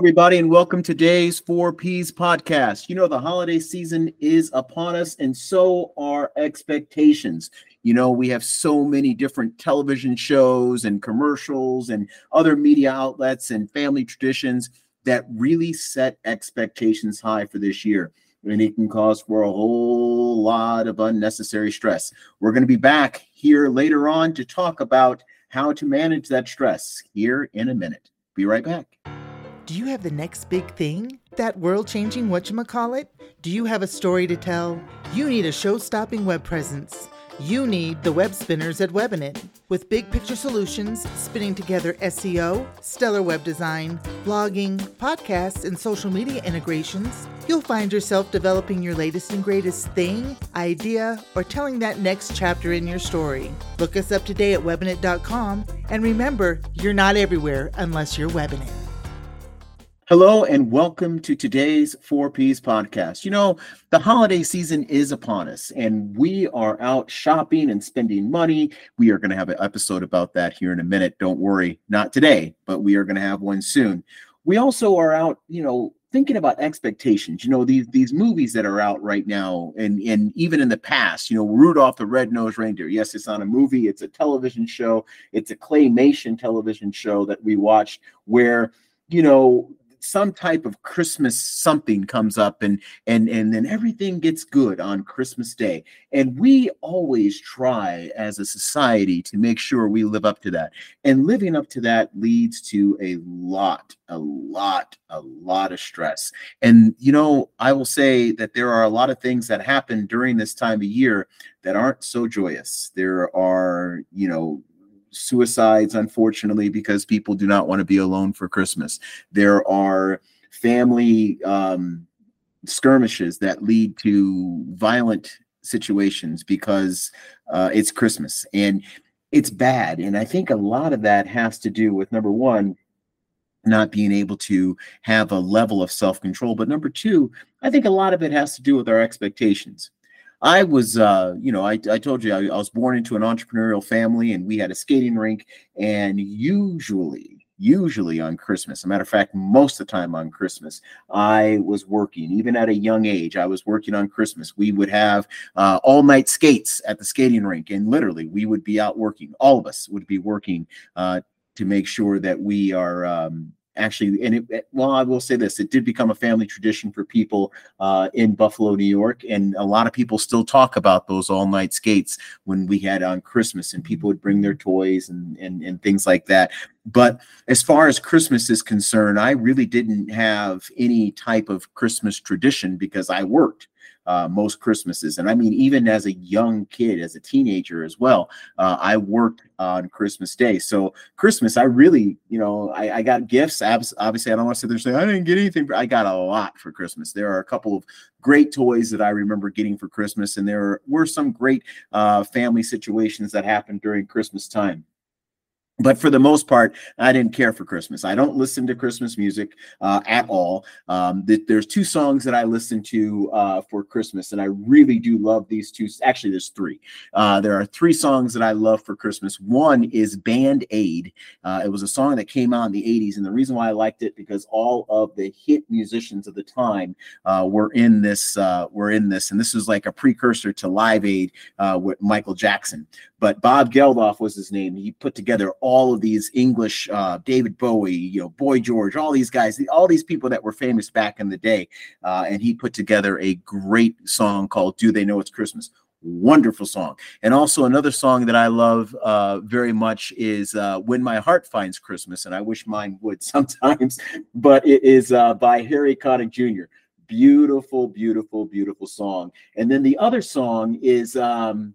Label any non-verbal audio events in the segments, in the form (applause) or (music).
everybody, and welcome to today's Four Ps podcast. You know, the holiday season is upon us, and so are expectations. You know, we have so many different television shows and commercials and other media outlets and family traditions that really set expectations high for this year. And it can cause for a whole lot of unnecessary stress. We're going to be back here later on to talk about how to manage that stress here in a minute. Be right back. Do you have the next big thing? That world changing whatchamacallit? Do you have a story to tell? You need a show stopping web presence. You need the web spinners at Webinit. With big picture solutions, spinning together SEO, stellar web design, blogging, podcasts, and social media integrations, you'll find yourself developing your latest and greatest thing, idea, or telling that next chapter in your story. Look us up today at webinit.com and remember, you're not everywhere unless you're Webinit. Hello and welcome to today's 4Ps podcast. You know, the holiday season is upon us and we are out shopping and spending money. We are going to have an episode about that here in a minute. Don't worry, not today, but we are going to have one soon. We also are out, you know, thinking about expectations. You know, these these movies that are out right now and and even in the past, you know, Rudolph the Red-Nosed Reindeer. Yes, it's on a movie, it's a television show, it's a claymation television show that we watched where you know some type of Christmas something comes up and and and then everything gets good on Christmas Day. And we always try as a society to make sure we live up to that. And living up to that leads to a lot, a lot, a lot of stress. And you know, I will say that there are a lot of things that happen during this time of year that aren't so joyous. There are, you know, suicides, unfortunately, because people do not want to be alone for Christmas. There are family um, skirmishes that lead to violent situations because uh, it's Christmas and it's bad. And I think a lot of that has to do with number one, not being able to have a level of self control. But number two, I think a lot of it has to do with our expectations. I was, uh, you know, I, I told you I, I was born into an entrepreneurial family and we had a skating rink. And usually, usually on Christmas. As a matter of fact, most of the time on Christmas, I was working. Even at a young age, I was working on Christmas. We would have uh, all night skates at the skating rink, and literally, we would be out working. All of us would be working uh, to make sure that we are um, actually and it well i will say this it did become a family tradition for people uh, in buffalo new york and a lot of people still talk about those all night skates when we had on christmas and people would bring their toys and, and and things like that. But as far as christmas is concerned i really didn't have any type of christmas tradition because i worked uh, most Christmases. And I mean, even as a young kid, as a teenager as well, uh, I worked on Christmas Day. So Christmas, I really, you know, I, I got gifts. Obviously, I don't want to sit there and say I didn't get anything. but I got a lot for Christmas. There are a couple of great toys that I remember getting for Christmas, and there were some great uh, family situations that happened during Christmas time but for the most part, I didn't care for Christmas. I don't listen to Christmas music uh, at all. Um, th- there's two songs that I listen to uh, for Christmas, and I really do love these two. Actually, there's three. Uh, there are three songs that I love for Christmas. One is Band Aid. Uh, it was a song that came out in the 80s, and the reason why I liked it because all of the hit musicians of the time uh, were in this. Uh, were in this, and this was like a precursor to Live Aid with Michael Jackson. But Bob Geldof was his name. He put together all of these English, uh, David Bowie, you know, Boy George, all these guys, all these people that were famous back in the day. Uh, and he put together a great song called Do They Know It's Christmas? Wonderful song. And also another song that I love uh, very much is uh, When My Heart Finds Christmas. And I wish mine would (laughs) sometimes, but it is uh, by Harry Connick Jr. Beautiful, beautiful, beautiful song. And then the other song is um,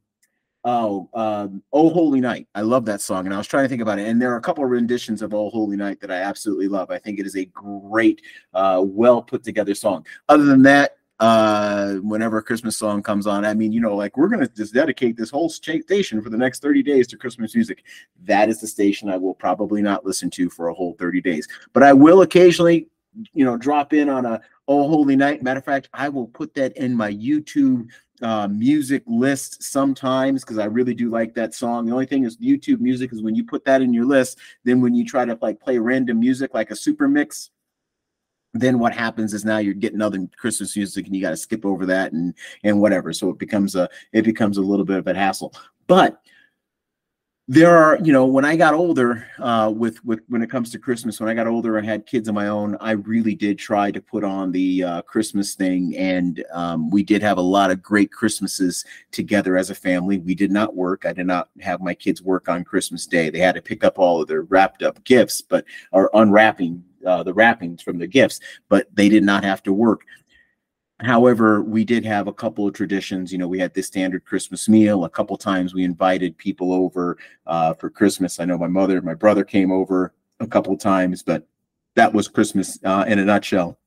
Oh, um, Oh Holy Night. I love that song. And I was trying to think about it. And there are a couple of renditions of Oh Holy Night that I absolutely love. I think it is a great, uh, well put together song. Other than that, uh whenever a christmas song comes on i mean you know like we're gonna just dedicate this whole station for the next 30 days to christmas music that is the station i will probably not listen to for a whole 30 days but i will occasionally you know drop in on a oh holy night matter of fact i will put that in my youtube uh, music list sometimes because I really do like that song. The only thing is YouTube music is when you put that in your list, then when you try to like play random music like a super mix, then what happens is now you're getting other Christmas music and you got to skip over that and and whatever. So it becomes a it becomes a little bit of a hassle. But there are you know when i got older uh, with with when it comes to christmas when i got older and had kids of my own i really did try to put on the uh, christmas thing. And um, we did have a lot of great christmases together as a family. We did not work. I did not have my kids work on christmas day. They had to pick up all of their wrapped up gifts but or unwrapping uh, the wrappings from the gifts but they did not have to work However, we did have a couple of traditions. You know, we had this standard Christmas meal. A couple times we invited people over uh, for Christmas. I know my mother, my brother came over a couple times, but that was Christmas uh, in a nutshell.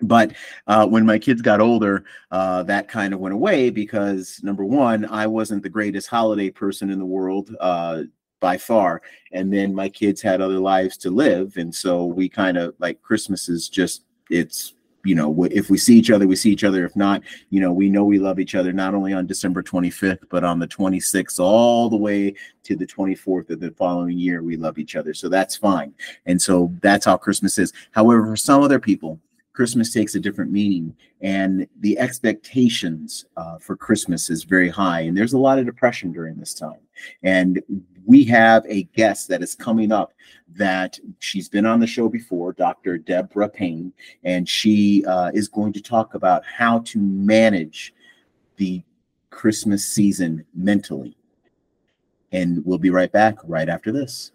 But uh, when my kids got older, uh, that kind of went away because number one, I wasn't the greatest holiday person in the world uh, by far. And then my kids had other lives to live. And so we kind of like Christmas is just, it's you know, if we see each other, we see each other. If not, you know, we know we love each other not only on December 25th, but on the 26th, all the way to the 24th of the following year, we love each other. So that's fine. And so that's how Christmas is. However, for some other people, Christmas takes a different meaning, and the expectations uh, for Christmas is very high. And there's a lot of depression during this time. And we have a guest that is coming up that she's been on the show before, Dr. Debra Payne, and she uh, is going to talk about how to manage the Christmas season mentally. And we'll be right back right after this.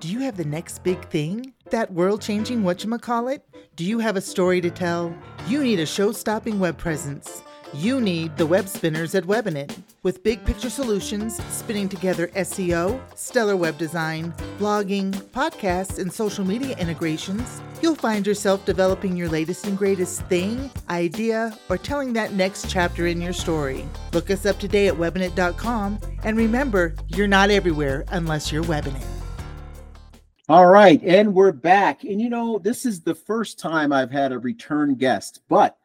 Do you have the next big thing? That world changing whatchamacallit? Do you have a story to tell? You need a show stopping web presence. You need the web spinners at Webinit. With big picture solutions, spinning together SEO, stellar web design, blogging, podcasts, and social media integrations, you'll find yourself developing your latest and greatest thing, idea, or telling that next chapter in your story. Look us up today at webinit.com and remember, you're not everywhere unless you're Webinit. All right, and we're back. And you know, this is the first time I've had a return guest, but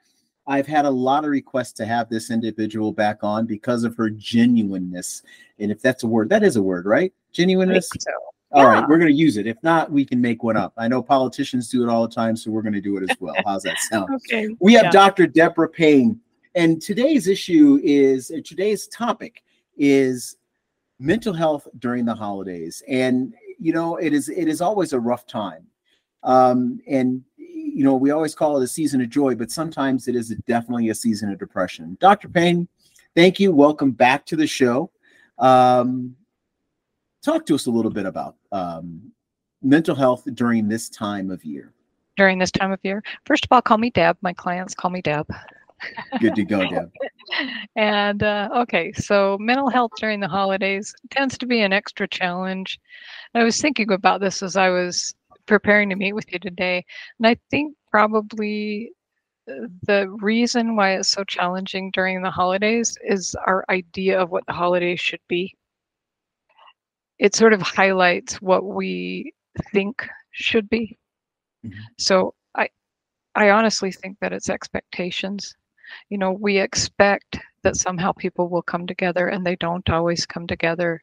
I've had a lot of requests to have this individual back on because of her genuineness. And if that's a word, that is a word, right? Genuineness. So. All yeah. right, we're going to use it. If not, we can make one up. I know politicians do it all the time, so we're going to do it as well. How's that (laughs) sound? okay. We have yeah. Dr. Debra Payne, and today's issue is today's topic is mental health during the holidays, and you know it is it is always a rough time, um, and you know, we always call it a season of joy, but sometimes it is definitely a season of depression. Dr. Payne, thank you. Welcome back to the show. Um, talk to us a little bit about um, mental health during this time of year. During this time of year, first of all, call me Deb. My clients call me Deb. Good to go, Deb. (laughs) and uh, okay, so mental health during the holidays tends to be an extra challenge. I was thinking about this as I was preparing to meet with you today. And I think probably uh, the reason why it's so challenging during the holidays is our idea of what the holidays should be. It sort of highlights what we think should be. Mm-hmm. So I I honestly think that it's expectations. You know, we expect that somehow people will come together and they don't always come together.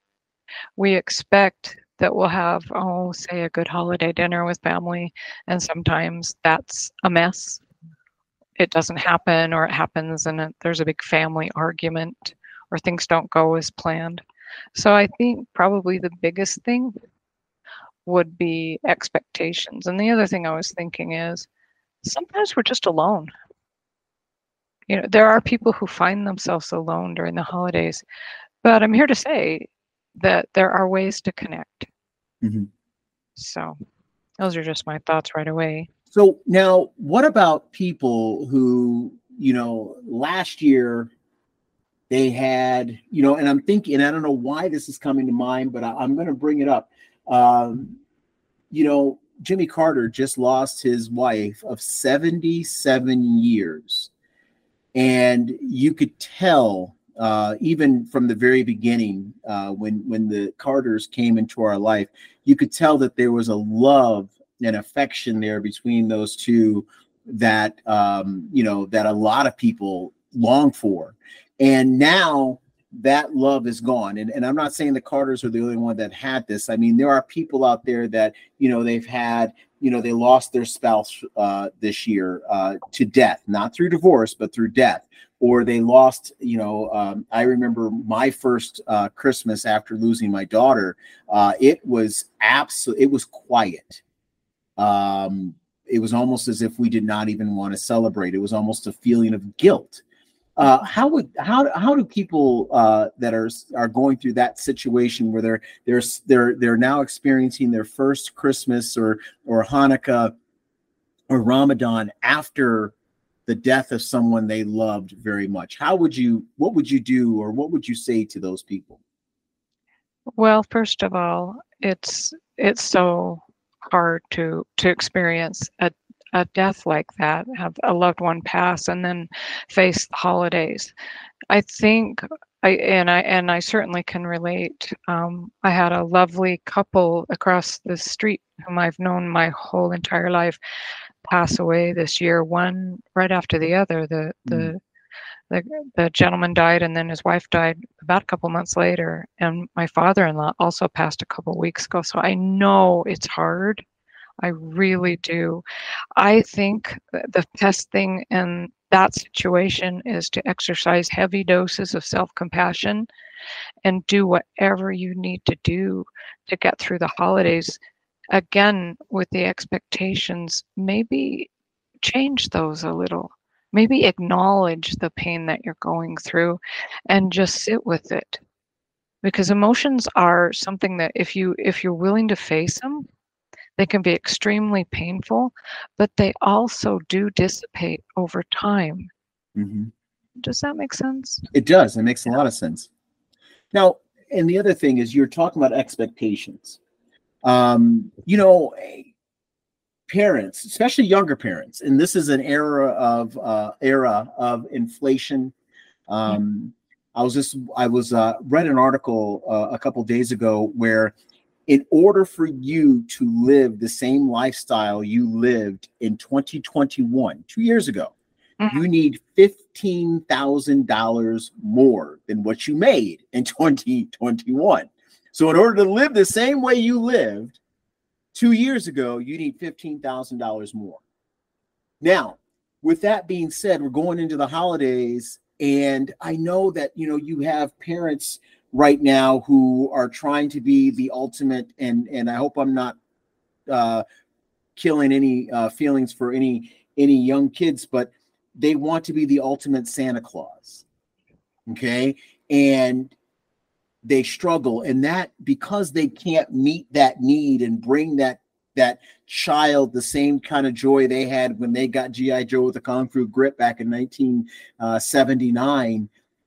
We expect that we'll have, oh, say a good holiday dinner with family, and sometimes that's a mess. It doesn't happen, or it happens and it, there's a big family argument, or things don't go as planned. So I think probably the biggest thing would be expectations. And the other thing I was thinking is sometimes we're just alone. You know, there are people who find themselves alone during the holidays, but I'm here to say that there are ways to connect. Mm-hmm. So those are just my thoughts right away. So now, what about people who, you know, last year they had, you know, and I'm thinking, I don't know why this is coming to mind, but I, am going to bring it up. Um, you know, Jimmy Carter just lost his wife of 77 years. And you could tell uh, even from the very beginning, uh, when when the Carters came into our life, you could tell that there was a love and affection there between those two that um, you know that a lot of people long for, and now that love is gone. And, and I'm not saying the Carters are the only one that had this. I mean, there are people out there that you know they've had you know they lost their spouse uh, this year uh, to death, not through divorce, but through death, or they lost. You know, um, I remember my first uh, Christmas after losing my daughter. Uh, it was absolute. It was quiet. Um, it was almost as if we did not even want to celebrate. It was almost a feeling of guilt. Uh, how would how how do people uh, that are are going through that situation where they're they're they're they're now experiencing their first Christmas or or Hanukkah or Ramadan after the death of someone they loved very much? How would you what would you do or what would you say to those people? Well, first of all, it's it's so hard to to experience a a death like that, have a loved one pass, and then face the holidays. I think I and I and I certainly can relate. Um, I had a lovely couple across the street whom I've known my whole entire life pass away this year. One right after the other. The the mm. the, the gentleman died, and then his wife died about a couple months later. And my father-in-law also passed a couple weeks ago. So I know it's hard I really do. I think the best thing in that situation is to exercise heavy doses of self compassion and do whatever you need to do to get through the holidays. Again, with the expectations, maybe change those a little. Maybe acknowledge the pain that you're going through and just sit with it. Because emotions are something that if you if you're willing to face them, they can be extremely painful, but they also do dissipate over time. Mm-hmm. Does that make sense? It does. It makes a lot of sense. Now, and the other thing is you're talking about expectations. Um, you know, parents, especially younger parents, and this is an era of uh, era of inflation. Um, I was just I was uh, read an article uh, a couple days ago where in order for you to live the same lifestyle you lived in 2021, two years ago, mm-hmm. you need $15,000 more than what you made in (laughs) 2021. So, in order to live the same way you lived two years ago, you need $15,000 more. Now, with that being said, we're going into the holidays, and I know that you know you have parents right now who are trying to be the ultimate and and I hope I'm not uh, killing any uh, feelings for any any young kids, but they want to be the ultimate Santa Claus. Okay, and they struggle, and that because they can't meet that need and bring that that child the same kind of joy they had when they got GI Joe with the Kung Fu Grip back in 1979. Uh,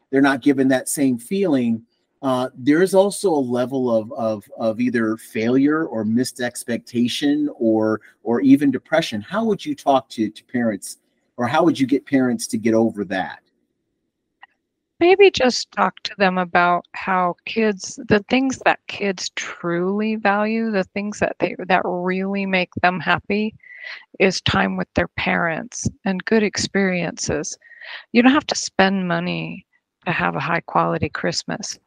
they're not given that same feeling uh, there is also a level of, of of either failure or missed expectation or or even depression. How would you talk to to parents, or how would you get parents to get over that? Maybe just talk to them about how kids, the things that kids truly value, the things that they that really make them happy, is time with their parents and good experiences. You don't have to spend money to have a high quality Christmas.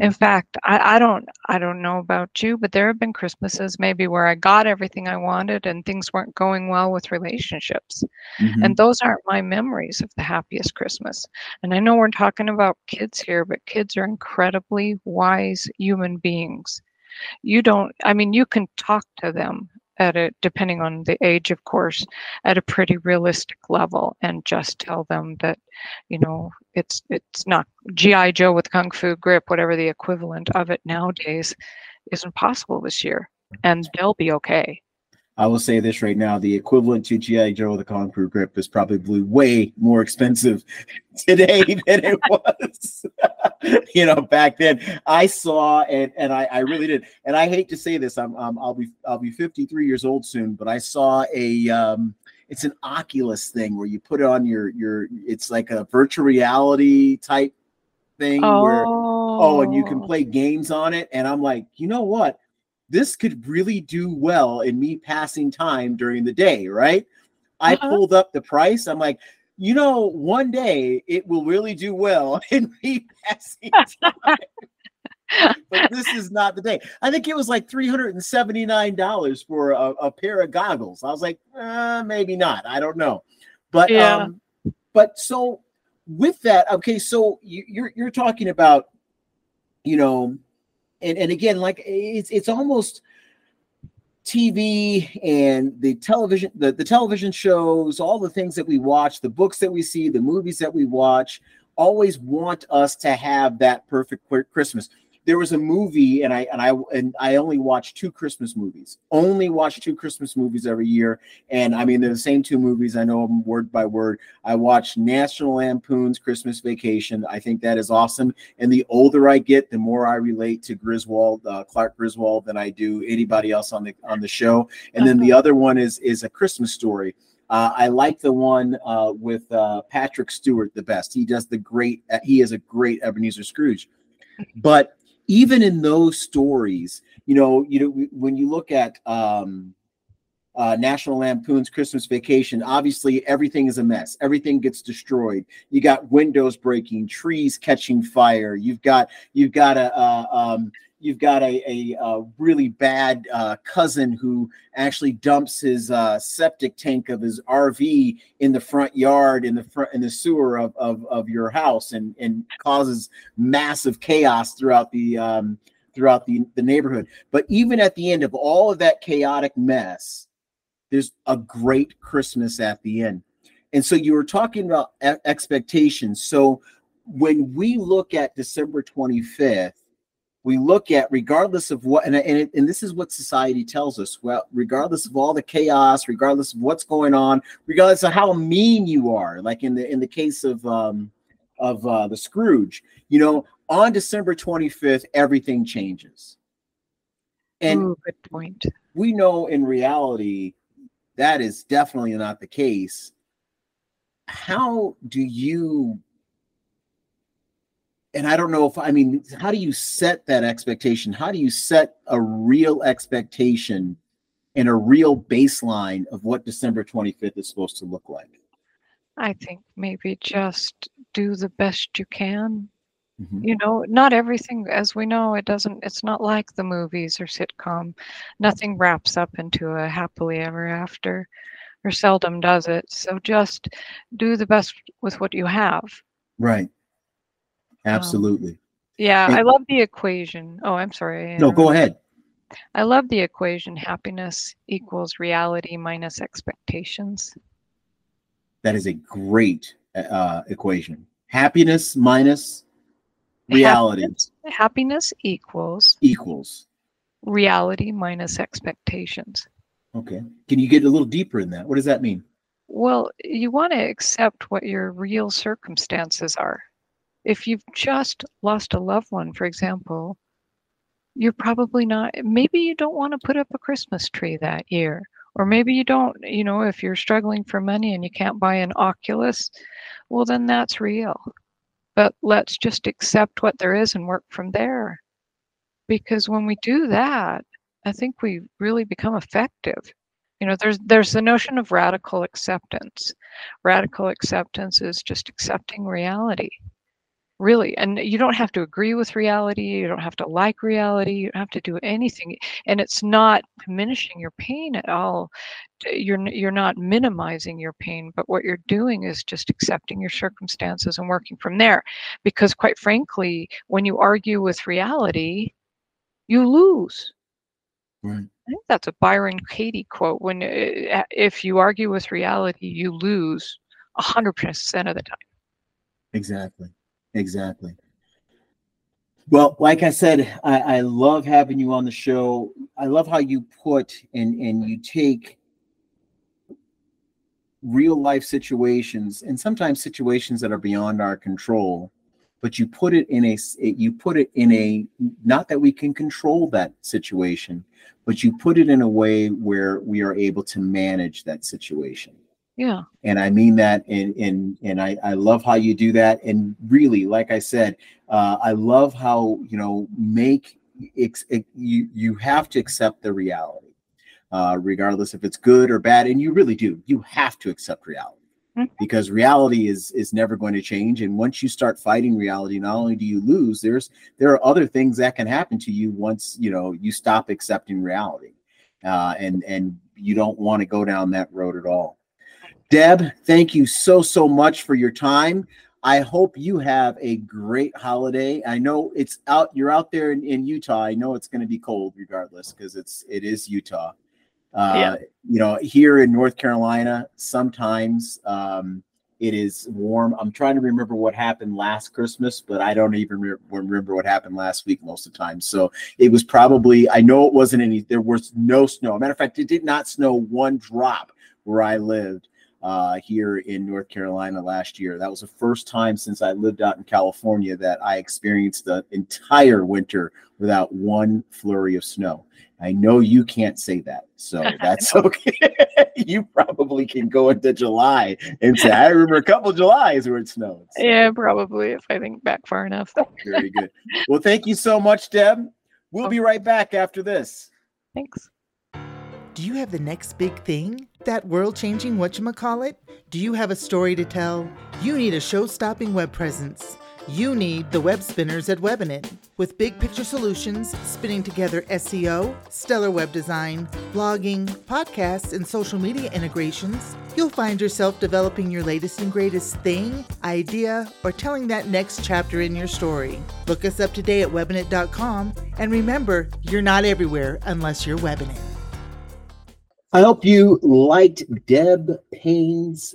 In fact, I, I don't I don't know about you, but there have been Christmases maybe where I got everything I wanted and things weren't going well with relationships. Mm-hmm. And those aren't my memories of the happiest Christmas. And I know we're talking about kids here, but kids are incredibly wise human beings. You don't I mean you can talk to them at a depending on the age of course at a pretty realistic level and just tell them that you know it's it's not gi joe with kung fu grip whatever the equivalent of it nowadays isn't possible this year. And they'll be okay I will say this right now: the equivalent to GI Joe, the Fu Grip, is probably way more expensive (laughs) today than it was, (laughs) you know, back then. I saw and and I, I really did, and I hate to say this, I'm, I'm I'll be I'll be 53 years old soon, but I saw a um, it's an Oculus thing where you put it on your your it's like a virtual reality type thing oh. where oh, and you can oh. play games on it, and I'm like, you know what? This could really do well in me passing time during the day, right? I uh-huh. pulled up the price. I'm like, you know, one day it will really do well (laughs) in me passing (laughs) time. but this is not the day. I think it was like three hundred and seventy nine dollars for a, a, pair of goggles. I was like, uh, maybe not. I don't know, but yeah. um, but so with that, okay, so you, you're you're talking about, you know, and and again, like it's it's almost TV and the television, the, the television shows, all the things that we watch, the books that we see, the movies that we watch, always want us to have that perfect Christmas there was a movie and I and I and I only watch two Christmas movies. Only watch two Christmas movies every year. And I mean they're the same two movies. I know them word by word. I watch National Lampoon's Christmas Vacation. I think that is awesome. And the older I get, the more I relate to Griswold, uh, Clark Griswold than I do anybody else on the on the show. And then the uh-huh. other one is is a Christmas story. Uh, I like the one uh, with uh, Patrick Stewart the best. He does the great. He is a great Ebenezer Scrooge. But even in those stories, you know, you know, when you look at um, uh, National Lampoon's Christmas Vacation, obviously everything is a mess. Everything gets destroyed. You got windows breaking, trees catching fire. You've got you've got a, a um, you've got a, a, a really bad uh, cousin who actually dumps his uh, septic tank of his RV in the front yard in the front in the sewer of, of, of your house and, and causes massive chaos throughout the um, throughout the, the neighborhood. But even at the end of all of that chaotic mess, there's a great Christmas at the end. And so you were talking about expectations. So when we look at December 25th, we look at regardless of what and, and, it, and this is what society tells us well regardless of all the chaos regardless of what's going on regardless of how mean you are like in the in the case of um of uh the scrooge you know on december 25th everything changes and Ooh, good point we know in reality that is definitely not the case how do you and I don't know if I mean, how do you set that expectation? How do you set a real expectation and a real baseline of what December 25th is supposed to look like? I think maybe just do the best you can. Mm-hmm. You know, not everything, as we know, it doesn't, it's not like the movies or sitcom. Nothing wraps up into a happily ever after, or seldom does it. So just do the best with what you have. Right. Um, Absolutely. Um, yeah, and, I love the equation. Oh, I'm sorry. No, go ahead. I love the equation happiness equals reality minus expectations. That is a great uh, equation. Happiness minus reality. Happiness, (laughs) happiness equals equals reality minus expectations. Okay. Can you get a little deeper in that? What does that mean? Well, you want to accept what your real circumstances are if you've just lost a loved one, for example, you're probably not, maybe you don't want to put up a Christmas tree that year. Or maybe you don't, you know, if you're struggling for money and you can't buy an Oculus, well, then that's real. But let's just accept what there is and work from there. Because when we do that, I think we really become effective. You know, there's there's the notion of radical acceptance. Radical acceptance is just accepting reality really and you don't have to agree with reality you don't have to like reality you don't have to do anything and it's not diminishing your pain at all you're you're not minimizing your pain but what you're doing is just accepting your circumstances and working from there because quite frankly when you argue with reality you lose right I think that's a Byron Katie quote. When uh, if you argue with reality, you lose hundred percent of the time. Exactly. Exactly. Well, like I said, I, I, love having you on the show. I love how you put and and you take real life situations and sometimes situations that are beyond our control, but you put it in a you put it in a not that we can control that situation, but you put it in a way where we are able to manage that situation. Yeah. And I mean that and and and I, I love how you do that. And really, like I said, uh, I love how you know make it, it, you you have to accept the reality, uh, regardless if it's good or bad. And you really do. You have to accept reality. Mhm. because reality is is never going to change and once you start fighting reality not only do you lose there's there are other things that can happen to you once you know you stop accepting reality uh, and and you don't want to go down that road at all deb thank you so so much for your time. I hope you have a great holiday. I know it's out you're out there in, in utah. I know it's going to be cold regardless because it's it is utah. Uh, Yeah. you know here in north carolina sometimes um, it is warm. I'm trying to remember what happened last christmas but i don't even re- remember what happened last week most of the time. So it was probably i know it wasn't any there was no snow. Matter of fact it did not snow one drop where i lived uh, here in north carolina last year that was the first time since i lived out in california that i experienced the entire winter without one flurry of snow i know you can't say that so (laughs) that's okay (laughs) you probably can go into july and say i remember a couple julys where it snowed So- Yeah, probably if I think back far enough. very good. Well, thank you so much, Deb. We'll be right back after this. Thanks. Do you have the next big thing? That world changing whatchamacallit? Do you have a story to tell? You need a show stopping web presence. You need the web spinners at Webinit. With big picture solutions, spinning together SEO, stellar web design, blogging, podcasts, and social media integrations, you'll find yourself developing your latest and greatest thing, idea, or telling that next chapter in your story. Look us up today at webinit.com and remember, you're not everywhere unless you're Webinit. I hope you liked Deb Payne's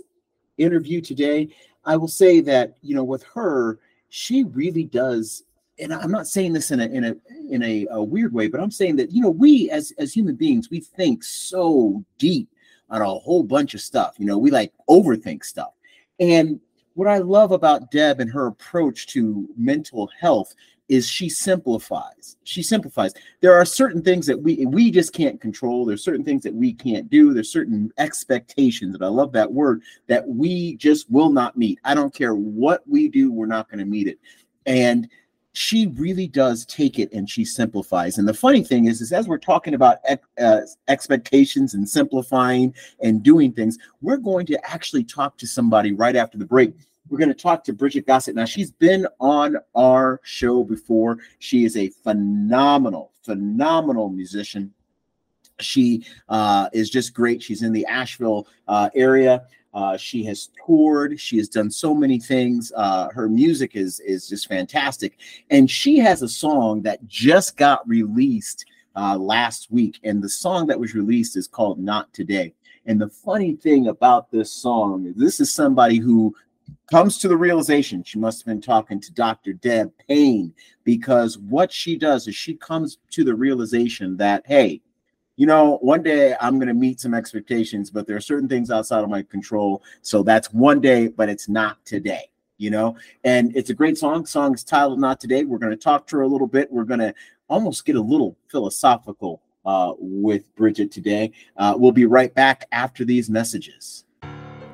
interview today. I will say that, you know, with her, she really does and I'm not saying this in a in a in a, a weird way, but I'm saying that, you know, we as as human beings, we think so deep on a whole bunch of stuff. You know, we like overthink stuff. And what I love about Deb and her approach to mental health is she simplifies. She simplifies. There are certain things that we we just can't control. There's certain things that we can't do. There's certain expectations, and I love that word that we just will not meet. I don't care what we do, we're not going to meet it. And she really does take it and she simplifies. And the funny thing is, is as we're talking about uh, expectations and simplifying and doing things, we're going to actually talk to somebody right after the break. We're going to talk to Bridget Gossett. Now, she's been on our show before. She is a phenomenal, phenomenal musician. She uh, is just great. She's in the Asheville uh, area. Uh, she has toured. She has done so many things. Uh, her music is is just fantastic, and she has a song that just got released uh, last week. And the song that was released is called "Not Today." And the funny thing about this song is, this is somebody who comes to the realization she must have been talking to Dr. Deb Payne because what she does is she comes to the realization that hey you know, one day I'm going to meet some expectations, but there are certain things outside of my control. So that's one day, but it's not today, you know? And it's a great song. Song is titled Not Today. We're going to talk to her a little bit. We're going to almost get a little philosophical uh, with Bridget today. Uh, we'll be right back after these messages.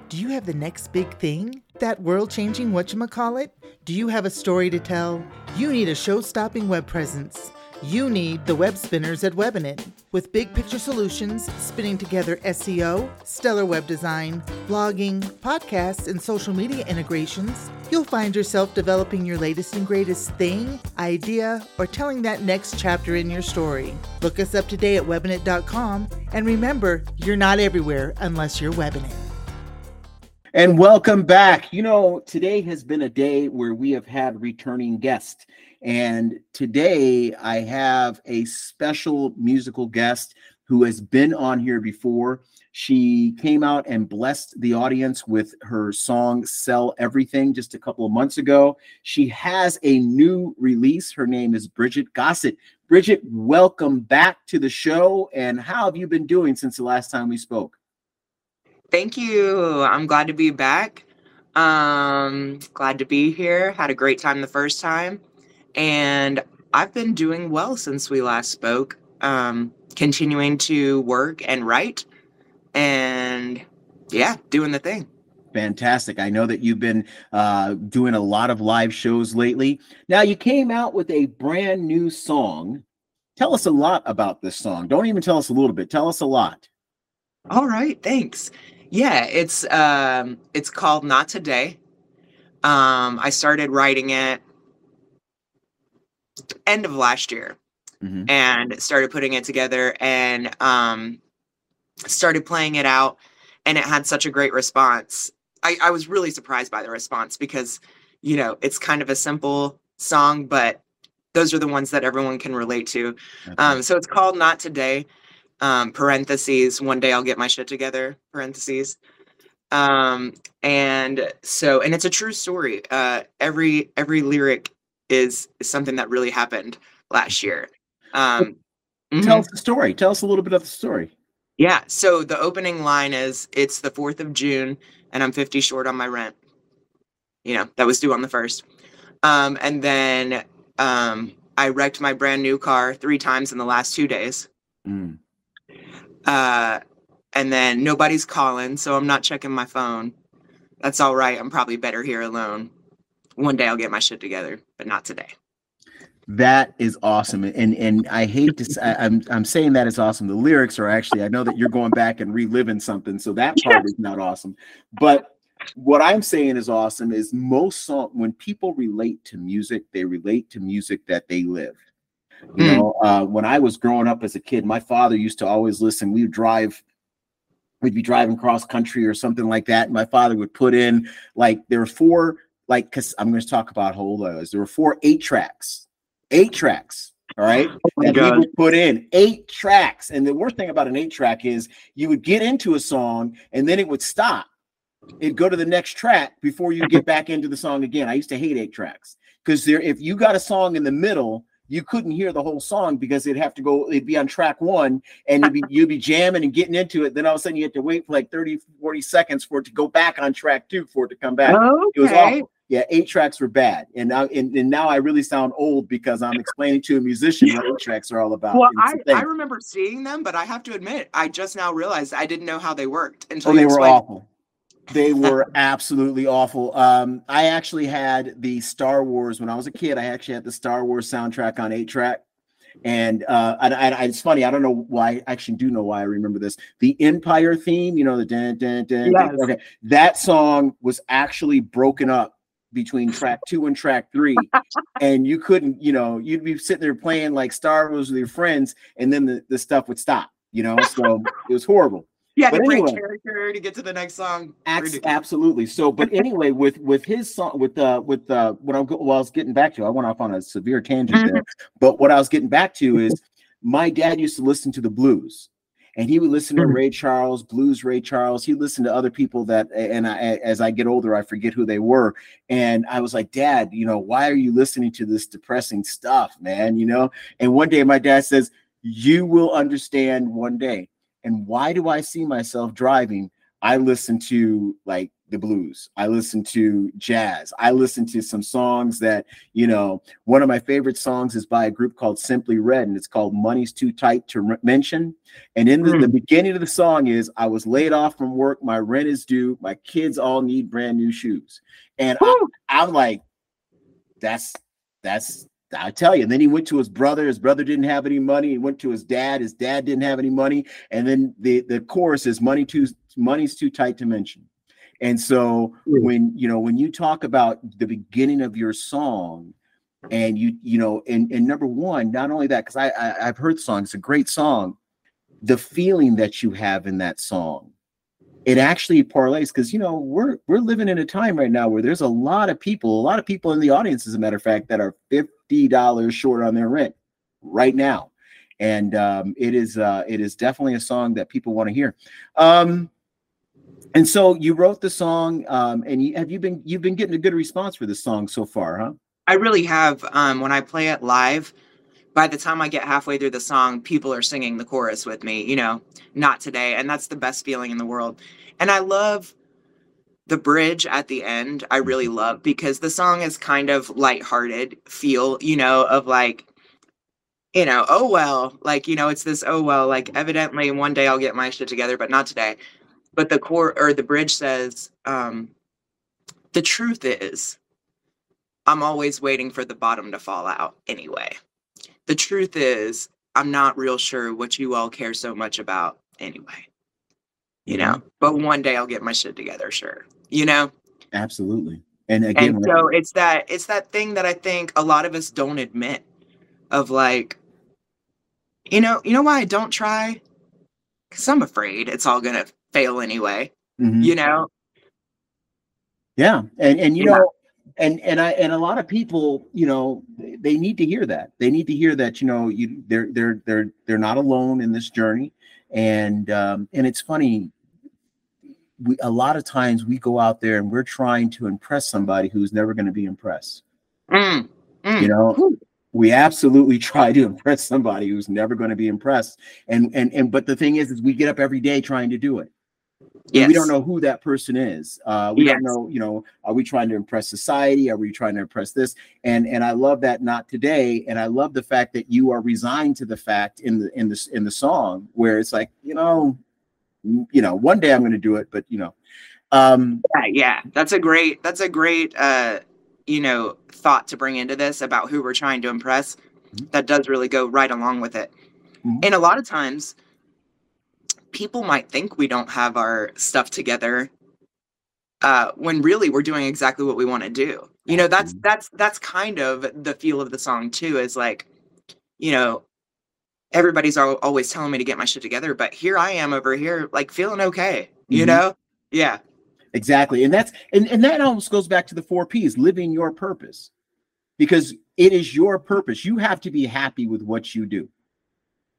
Do you have the next big thing? That world changing whatchamacallit? Do you have a story to tell? You need a show stopping web presence. You need the web spinners at Webinit. With big picture solutions, spinning together SEO, stellar web design, blogging, podcasts, and social media integrations, you'll find yourself developing your latest and greatest thing, idea, or telling that next chapter in your story. Look us up today at webinit.com and remember, you're not everywhere unless you're Webinit. And welcome back. You know, today has been a day where we have had returning guests. And today I have a special musical guest who has been on here before. She came out and blessed the audience with her song Sell Everything just a couple of months ago. She has a new release. Her name is Bridget Gossett. Bridget, welcome back to the show. And how have you been doing since the last time we spoke? Thank you. I'm glad to be back. Um, glad to be here. Had a great time the first time. And I've been doing well since we last spoke. Um, continuing to work and write. And yeah, doing the thing. Fantastic. I know that you've been uh, doing a lot of live shows lately. Now, you came out with a brand new song. Tell us a lot about this song. Don't even tell us a little bit, tell us a lot. All right, thanks. Yeah, it's um it's called Not Today. Um I started writing it end of last year Mhm. and started putting it together and um started playing it out and it had such a great response. I, I was really surprised by the response because, you know, it's kind of a simple song, but those are the ones that everyone can relate to. Okay. Um, so it's called Not Today, um, parentheses, one day I'll get my shit together, parentheses. Um, and so, and it's a true story. Uh, every, every lyric is, is something that really happened last year. Um, mhm. Tell us the story. Tell us a little bit of the story. Yeah. So the opening line is it's the 4th of June and I'm 50 short on my rent. You know, that was due on the 1st. Um, and then um, I wrecked my brand new car three times in the last two days. Mm. Uh, and then nobody's calling, so I'm not checking my phone. That's all right. I'm probably better here alone. One day I'll get my shit together, but not today. That is awesome, and and I hate to. s- I, am I'm saying that is awesome. The lyrics are actually. I know that you're going back and reliving something, so that part is not awesome. But what I'm saying is awesome is most song when people relate to music, they relate to music that they live. You Mm. know, uh, when I was growing up as a kid, my father used to always listen. We would drive. We'd be driving cross country or something like that. And my father would put in like there were four like because I'm going to talk about how old I was. There were four eight tracks, eight tracks. All right, Oh he God. would put in eight tracks. And the worst thing about an eight track is you would get into a song and then it would stop. It'd go to the next track before you get back into the song again. I used to hate eight tracks because there, if you got a song in the middle, you couldn't hear the whole song because it'd have to go, it'd be on track one and you'd be, you'd be jamming and getting into it. Then all of a sudden you had to wait for like 30, 40 seconds for it to go back on track two for it to come back. It was awful. Yeah, eight tracks were bad, and now and, and now I really sound old because I'm explaining to a musician what eight tracks are all about. Well, I. I remember seeing them, but I have to admit, I just now realized I didn't know how they worked until oh, you they were awful. They were absolutely awful. Um, I actually had the Star Wars when I was a kid. I actually had the Star Wars soundtrack on eight track. And uh, and, and it's funny. I don't know why. I actually do know why I remember this. The Empire theme, you know, the dun, dun, dun, dun. Okay, that song was actually broken up between track two and track three, (laughs) and you couldn't, you know, you'd be sitting there playing like Star Wars with your friends, and then the, the stuff would stop. You know, so it was horrible. You had But to break anyway. character to get to the next song. Abs- absolutely. So, but (laughs) anyway, with with his song, with uh, with uh, what I'm well, I was getting back to, I went off on a severe tangent there. But what I was getting back to is, my dad used to listen to the blues, and he would listen to Mhm. Ray Charles, blues Ray Charles. He listened to other people that, and I, as I get older, I forget who they were. And I was like, Dad, you know, why are you listening to this depressing stuff, man? You know. And one day, my dad says, "You will understand one day." And why do I see myself driving? I listen to like the blues. I listen to jazz. I listen to some songs that, you know, one of my favorite songs is by a group called Simply Red, and it's called Money's Too Tight to Mention. And in the, the hmm. beginning of the song is I was laid off from work, my rent is due, my kids all need brand new shoes. And I, I'm like, that's that's I tell you. And then he went to his brother. His brother didn't have any money. He went to his dad. His dad didn't have any money. And then the the chorus is money too money's too tight to mention. And so Mm. when you know when you talk about the beginning of your song, and you you know and and number one, not only that because I, I I've heard the song. It's a great song. The feeling that you have in that song, it actually parlays because you know we're we're living in a time right now where there's a lot of people, a lot of people in the audience, as a matter of fact, that are fifty dollars short on their rent right now, and um, it is uh, it is definitely a song that people want to hear. Um, and so you wrote the song, um, and you, have you been you've been getting a good response for this song so far, huh? I really have. Um, when I play it live, by the time I get halfway through the song, people are singing the chorus with me, you know, not today. And that's the best feeling in the world. And I love the bridge at the end. I really love because the song is kind of lighthearted feel, you know, of like, you know, oh well, like, you know, it's this, oh well, like evidently one day I'll get my shit together, but not today. But the core or the bridge says, um, the truth is, I'm always waiting for the bottom to fall out anyway. The truth is, I'm not real sure what you all care so much about anyway. you know, but one day I'll get my shit together, sure. You know? Absolutely. And again, and so it's that it's that thing that I think a lot of us don't admit of like, you know, you know why I don't try? Because I'm afraid it's all gonna fail anyway. Mhm. You know? Yeah, and and you Yeah. know, and and I and a lot of people, you know, they- need to hear that. They need to hear that, you know, you they're they're they're they're not alone in this journey, and um, and it's funny. We a lot of times we go out there and we're trying to impress somebody who's never going to be impressed. Mm, mm. You know, Whew. we absolutely try to impress somebody who's never going to be impressed, and and and but the thing is, is we get up every day trying to do it. And we don't know who that person is. Uh, we don't know, you know, are we trying to impress society? Are we trying to impress this? And and I love that not today. And I love the fact that you are resigned to the fact in the in the in the song where it's like, you know, you know, one day I'm going to do it, but you know, um, Yeah, yeah. That's a great that's a great uh you know thought to bring into this about who we're trying to impress. Mhm. That does really go right along with it. Mhm. And a lot of times people might think we don't have our stuff together uh when really we're doing exactly what we want to do. You know, that's that's that's kind of the feel of the song too is like you know everybody's always telling me to get my shit together but here I am over here like feeling okay, you Mhm. know? Yeah. exactly. And that's and and that almost goes back to the four P's: living your purpose, because it is your purpose. You have to be happy with what you do.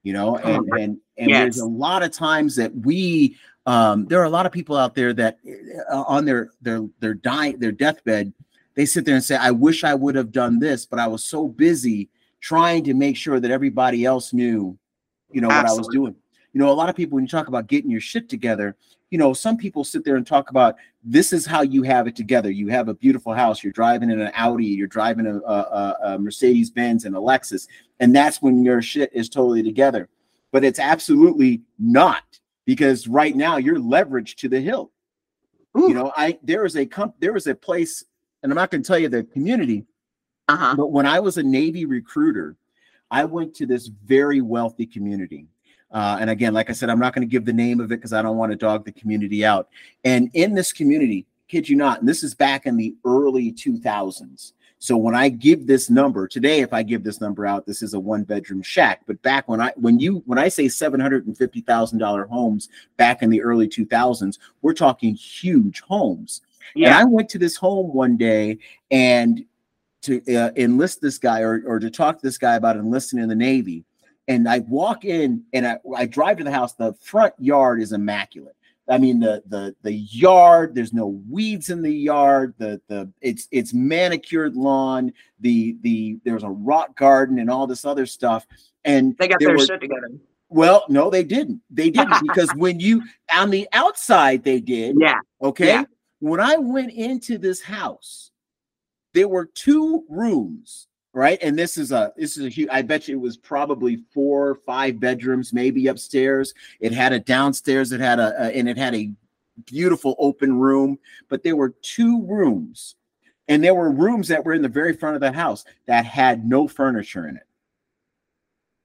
You know, and Oh, and and there's a lot of times that we um there are a lot of people out there that uh, on their their their dying their deathbed they sit there and say i wish i would have done this but i was so busy trying to make sure that everybody else knew you know what i was doing. You know a lot of people when you talk about getting your shit together you know some people sit there and talk about this is how you have it together you have a beautiful house you're driving in an audi you're driving a, a, a- mercedes benz and a lexus and that's when your shit is totally together but it's absolutely not because right now you're leveraged to the hill Ooh. you know i there is a comp there is a place and i'm not going to tell you the community Uh-huh. but when I was a Navy recruiter, I went to this very wealthy community. Uh, and again, like I said, I'm not going to give the name of it because I don't want to dog the community out. And in this community, kid you not, and this is back in the early 2000s. So when I give this number today, if I give this number out, this is a one bedroom shack. But back when I when you when I say seven hundred and fifty thousand dollar homes back in the early 2000s, we're talking huge homes. Yeah. And I went to this home one day and to uh, enlist this guy or, or to talk to this guy about enlisting in the Navy. And I walk in and I, I drive to the house. The front yard is immaculate. I mean the the the yard. There's no weeds in the yard. The the it's it's manicured lawn. The the there's a rock garden and all this other stuff. And They got their were- shit together. well, no, they didn't. They didn't (laughs) because when you on the outside they did. Yeah. Okay. Yeah. When I went into this house, there were two rooms, right? And this is a this is a huge, I bet you it was probably four or five bedrooms, maybe upstairs. It had a downstairs, it had a, a and it had a beautiful open room, but there were two rooms. And there were rooms that were in the very front of the house that had no furniture in it.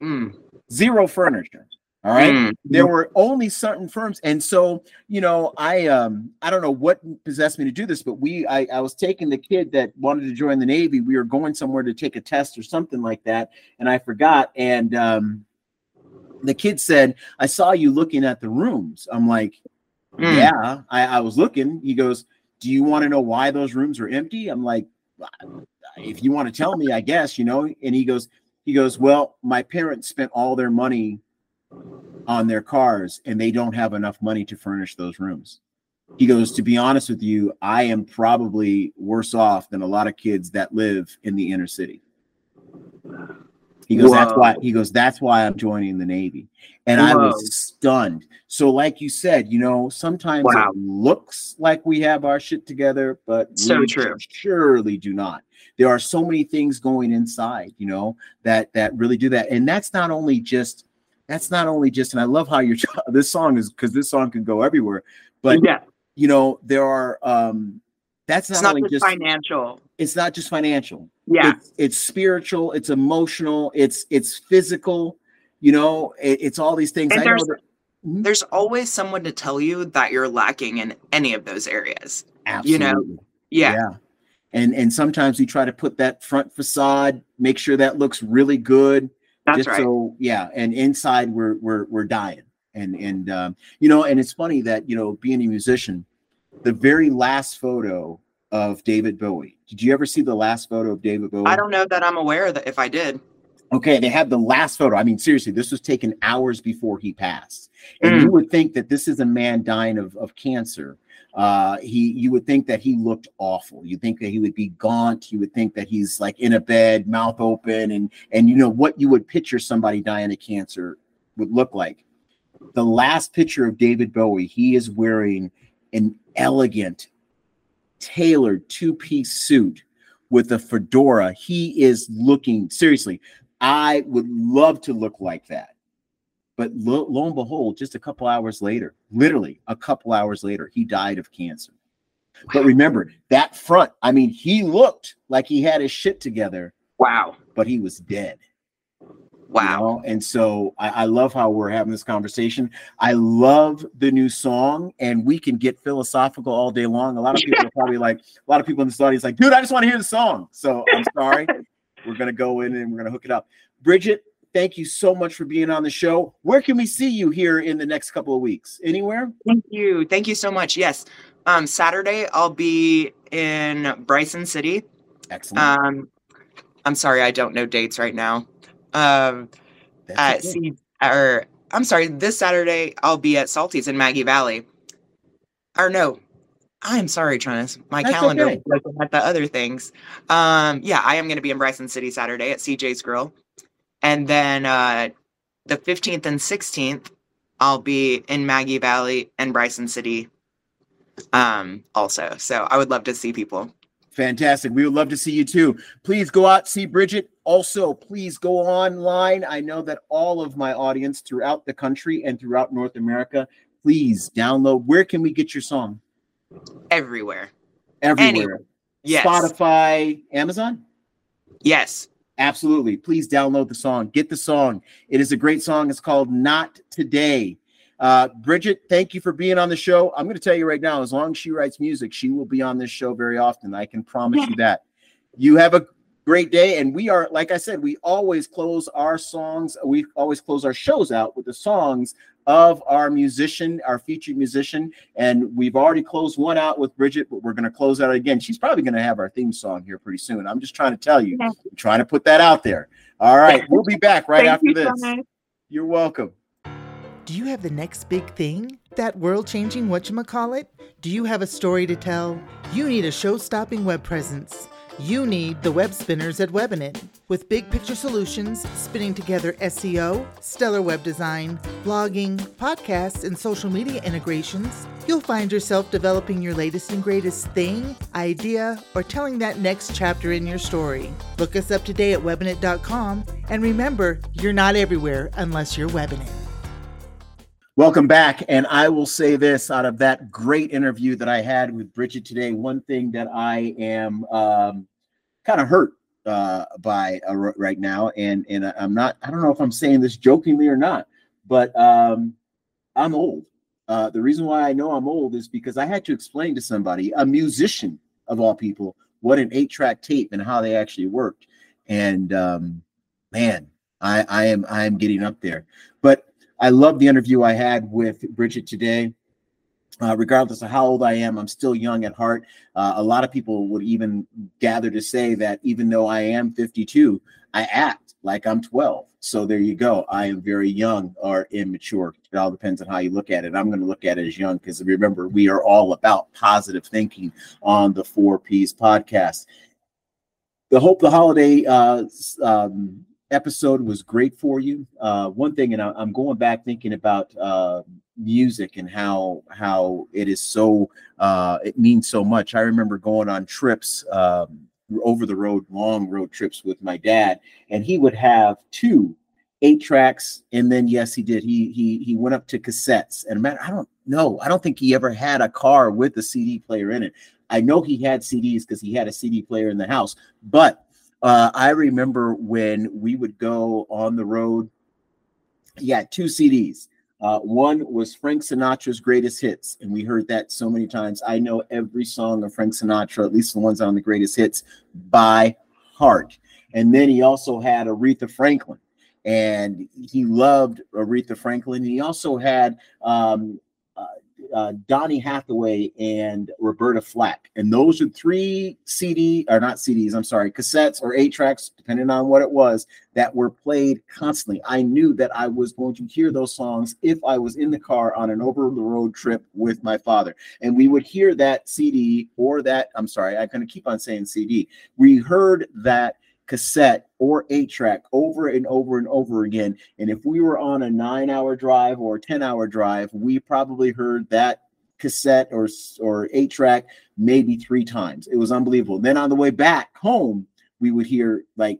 Mm. Zero furniture. All right? Mm. there were only certain firms and so you know i um i don't know what possessed me to do this but we i, I was taking the kid that wanted to join the navy. We were going somewhere to take a test or something like that and i forgot and um the kid said i saw you looking at the rooms. I'm like Mm. yeah I, I was looking. He goes do you want to know why those rooms are empty? I'm like if you want to tell me i guess you know? And he goes he goes well my parents spent all their money on their cars and they don't have enough money to furnish those rooms. He goes to be honest with you i am probably worse off than a lot of kids that live in the inner city. He goes that's why he goes that's why i'm joining the navy. And i was stunned. So like you said you know sometimes Wow. it looks like we have our shit together but So we true. surely do not. There are so many things going inside you know that that really do that. And that's not only just that's not only just and i love how you're (laughs) this song is because this song can go everywhere but yeah. you know there are um that's not, not only just financial. it's not just financial Yeah. it's, it's spiritual it's emotional it's it's physical you know it- it's all these things And I know there's- that, Mhm. there's always someone to tell you that you're lacking in any of those areas. Absolutely. You know, Yeah. And and sometimes we try to put that front facade, make sure that looks really good. That's just right. so yeah, and inside we're we're we're dying. And and um, you know, and it's funny that you know, being a musician, the very last photo of David Bowie. Did you ever see the last photo of David Bowie? I don't know that I'm aware of that if I did. Okay, they have the last photo. I mean, seriously, this was taken hours before he passed. And Mm. you would think that this is a man dying of, of cancer. Uh, he you would think that he looked awful. You think that he would be gaunt. You would think that he's like in a bed, mouth open, and and you know what you would picture somebody dying of cancer would look like. The last picture of David Bowie, he is wearing an elegant, tailored two-piece suit with a fedora. He is looking seriously. I would love to look like that. But lo, lo and behold, just a couple hours later, literally a couple hours later, he died of cancer. But remember that front, I mean, he looked like he had his shit together, Wow. but he was dead. you Wow. know? And so I, I love how we're having this conversation. I love the new song, and we can get philosophical all day long. A lot of people are probably like, a lot of people in this audience, like, dude, I just want to hear the song. So I'm sorry. (laughs) we're gonna go in and we're gonna hook it up. Bridget, thank you so much for being on the show. Where can we see you here in the next couple of weeks? Anywhere? Thank you. Thank you so much. Yes. Um, Saturday I'll be in Bryson City. Excellent. Um, I'm sorry, I don't know dates right now. Um, at. C or I'm sorry, this Saturday I'll be at Salty's in Maggie Valley. Or no, I'm sorry, Travis. My That's calendar okay. was looking at the other things. Um, yeah, I am going to be in Bryson City Saturday at CJ's Grill, and then uh, the 15th and 16th I'll be in Maggie Valley and Bryson City. Um, also, so I would love to see people. Fantastic. We would love to see you too. Please go out, see Bridget. Also, please go online. I know that all of my audience throughout the country and throughout North America, please download. Where can we get your song? Everywhere. Everywhere. Yes. Spotify, Amazon? Yes. Absolutely. Please download the song. Get the song. It is a great song. It's called Not Today. Uh, Bridget, thank you for being on the show. I'm going to tell you right now, as long as she writes music, she will be on this show very often. I can promise you that. You have a great day. And we are, like I said, we always close our songs, we always close our shows out with the songs of our musician, our featured musician. And we've already closed one out with Bridget, but we're going to close out again. She's probably going to have our theme song here pretty soon. I'm just trying to tell you, I'm trying to put that out there. All right. We'll be back right after you this. much. You're welcome. Do you have the next big thing? That world changing whatchamacallit? Do you have a story to tell? You need a show stopping web presence. You need the web spinners at Webinit. With big picture solutions, spinning together SEO, stellar web design, blogging, podcasts, and social media integrations, you'll find yourself developing your latest and greatest thing, idea, or telling that next chapter in your story. Look us up today at webinit.com and remember, you're not everywhere unless you're Webinit. Welcome back. And I will say this out of that great interview that I had with Bridget today, one thing that I am um, kind of hurt uh, by uh, right now, and and I'm not, I don't know if I'm saying this jokingly or not, but um, I'm old. Uh, the reason why I know I'm old is because I had to explain to somebody, a musician of all people, what an eight track tape and how they actually worked. And um, man, I, I am I am getting up there. I love the interview I had with Bridget today. Uh, regardless of how old I am, I'm still young at heart. Uh, a lot of people would even gather to say that even though I am 52, I act like I'm 12. So there you go. I am very young or immature. It all depends on how you look at it. I'm going to look at it as young because remember, we are all about positive thinking on the Four Ps podcast. The Hope the Holiday uh, um, episode was great for you. Uh, one thing, and I, I'm going back thinking about uh, music and how how it is so uh, it means so much. I remember going on trips um, over the road, long road trips with my dad, and he would have two eight tracks, and then yes, he did. He he he went up to cassettes, and man, I don't know. I don't think he ever had a car with a CD player in it. I know he had CDs because he had a CD player in the house, but uh, I remember when we would go on the road. Had two CDs. Uh, one was Frank Sinatra's greatest hits, and we heard that so many times. I know every song of Frank Sinatra, at least the ones on the greatest hits, by heart. And then he also had Aretha Franklin, and he loved Aretha Franklin. He also had um, uh, Donny Hathaway and Roberta Flack. And those are three CD, or not CDs, I'm sorry, cassettes or eight tracks, depending on what it was, that were played constantly. I knew that I was going to hear those songs if I was in the car on an over the road trip with my father. And we would hear that CD or that, I'm sorry, I'm going to keep on saying CD. We heard that cassette or eight track over and over and over again. And if we were on a nine hour drive or a 10 hour drive, we probably heard that cassette or, or eight track maybe three times. It was unbelievable. Then on the way back home, we would hear like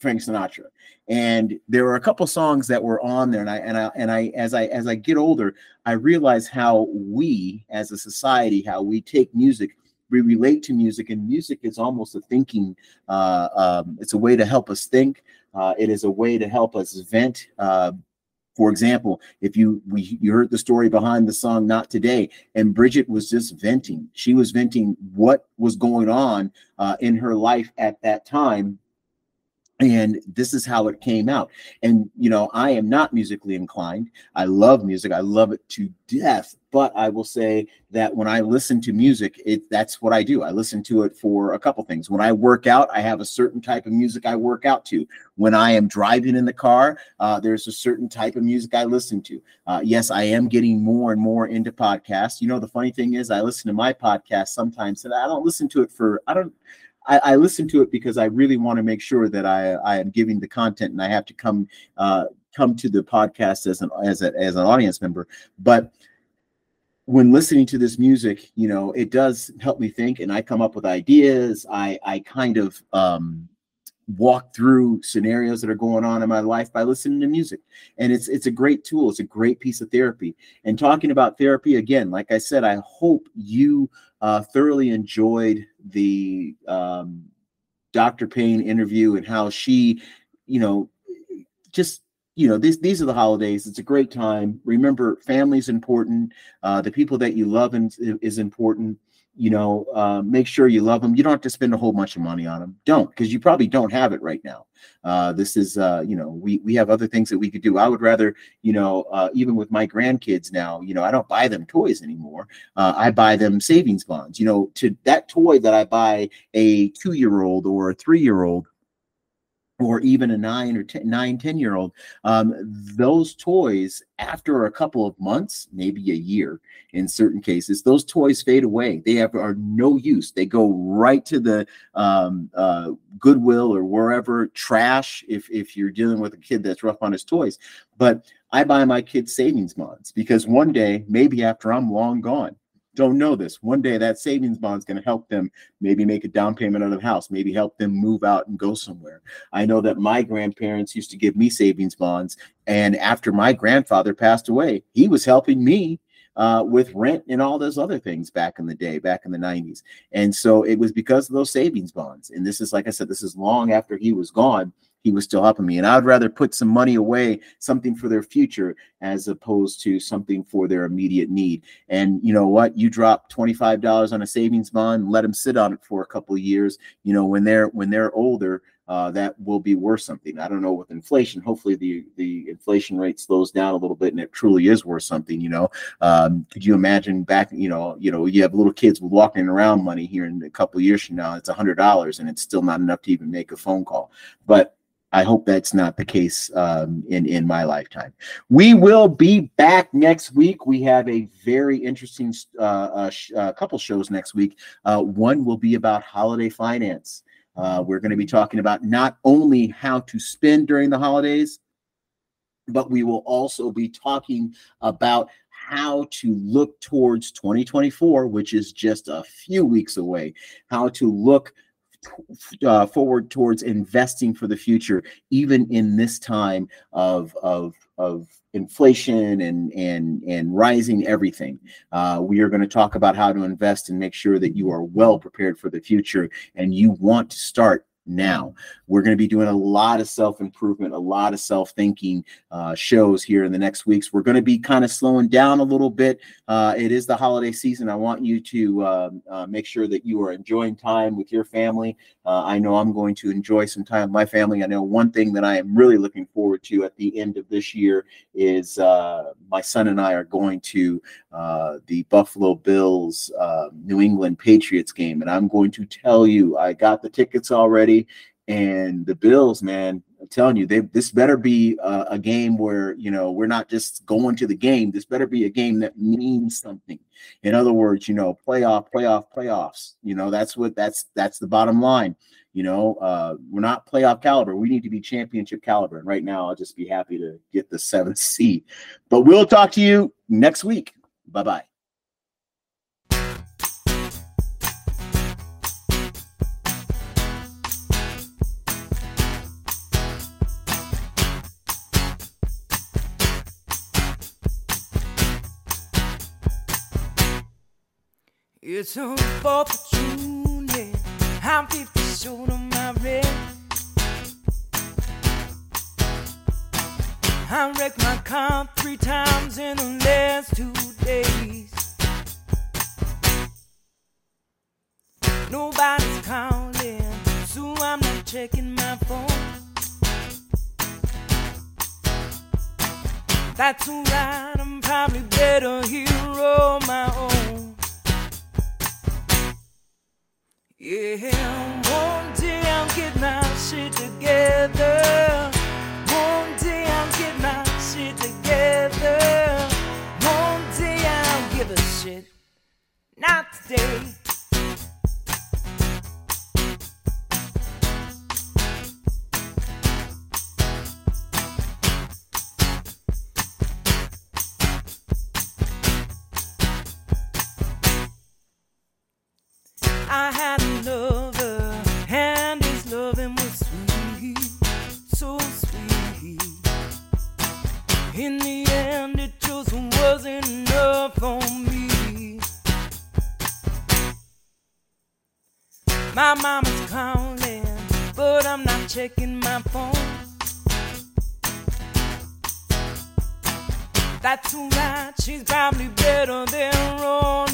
Frank Sinatra. And there were a couple songs that were on there. And I and I and I as I as I get older, I realize how we as a society, how we take music we relate to music and music is almost a thinking uh, um, it's a way to help us think uh, it is a way to help us vent uh, for example if you we you heard the story behind the song not today and bridget was just venting. She was venting what was going on uh, in her life at that time and this is how it came out. And you know i am not musically inclined. I love music. I love it to death. But i will say that when i listen to music it that's what i do. I listen to it for a couple things. When i work out i have a certain type of music i work out to. When i am driving in the car uh, there's a certain type of music i listen to. Uh, yes i am getting more and more into podcasts. You know the funny thing is i listen to my podcast sometimes and i don't listen to it for i don't I, I, listen to it because I really want to make sure that I I am giving the content, and I have to come uh, come to the podcast as an as a, as an audience member. But when listening to this music, you know, it does help me think, and I come up with ideas. I I kind of um, walk through scenarios that are going on in my life by listening to music. And it's it's a great tool. It's a great piece of therapy. And talking about therapy again like i said i hope you uh, thoroughly enjoyed the um, dr payne interview and how she you know just you know these these are the holidays. It's a great time. Remember family's important. Uh, the people that you love in, is important you know uh, make sure you love them you don't have to spend a whole bunch of money on them don't because you probably don't have it right now. Uh, this is uh, you know we we have other things that we could do. I would rather you know uh, even with my grandkids now you know i don't buy them toys anymore. Uh, i buy them savings bonds. You know to that toy that i buy a two year old or a three year old or even a nine or ten, nine, 10 year old, um, those toys, after a couple of months, maybe a year in certain cases, those toys fade away. They have are no use. They go right to the um, uh, Goodwill or wherever trash if, if you're dealing with a kid that's rough on his toys. But I buy my kids savings bonds because one day, maybe after I'm long gone, don't know this. One day that savings bond is going to help them maybe make a down payment on a house, maybe help them move out and go somewhere. I know that my grandparents used to give me savings bonds. And after my grandfather passed away, he was helping me uh, with rent and all those other things back in the day, back in the 90s. And so it was because of those savings bonds. And this is, like I said, this is long after he was gone he was still helping me. And I would rather put some money away, something for their future, as opposed to something for their immediate need. And you know what? You drop $25 on a savings bond, let them sit on it for a couple of years. You know, when they're when they're older, uh, that will be worth something. I don't know with inflation. Hopefully, the the inflation rate slows down a little bit, and it truly is worth something. You know, um, could you imagine back? You know, you know, you have little kids walking around money here in a couple years from now. It's a hundred dollars, and it's still not enough to even make a phone call. But I hope that's not the case um, in in my lifetime. We will be back next week. We have a very interesting uh, uh, sh- uh, couple shows next week. Uh, one will be about holiday finance. Uh, we're going to be talking about not only how to spend during the holidays, but we will also be talking about how to look towards 2024, which is just a few weeks away. How to look uh, forward towards investing for the future, even in this time of of of inflation and and and rising everything. Uh, we are going to talk about how to invest and make sure that you are well prepared for the future, and you want to start now. We're going to be doing a lot of self improvement, a lot of self thinking uh, shows here in the next weeks. We're going to be kind of slowing down a little bit. Uh, it is the holiday season. I want you to um, uh, make sure that you are enjoying time with your family. Uh, I know I'm going to enjoy some time with my family. I know one thing that I am really looking forward to at the end of this year is uh, my son and I are going to uh, the Buffalo Bills New England Patriots game. And I'm going to tell you, I got the tickets already. And the Bills, man, I'm telling you, they this better be a, a, game where you know we're not just going to the game. This better be a game that means something. In other words, you know, playoff, playoff, playoffs. You know, that's what that's that's the bottom line. You know, uh, we're not playoff caliber. We need to be championship caliber. And right now, I'll just be happy to get the seventh (laughs) seed. But we'll talk to you next week. Bye bye. It's a June. I'm 50 short of my rent. I wrecked my car three times in the last two days. Nobody's calling, so I'm not checking my phone. That's alright, I'm probably better here on my own. Yeah, one day I'll get my shit together. One day I'll get my shit together. One day I'll give a shit. Not today. I had checking my phone. That's alright, she's probably better than on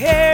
care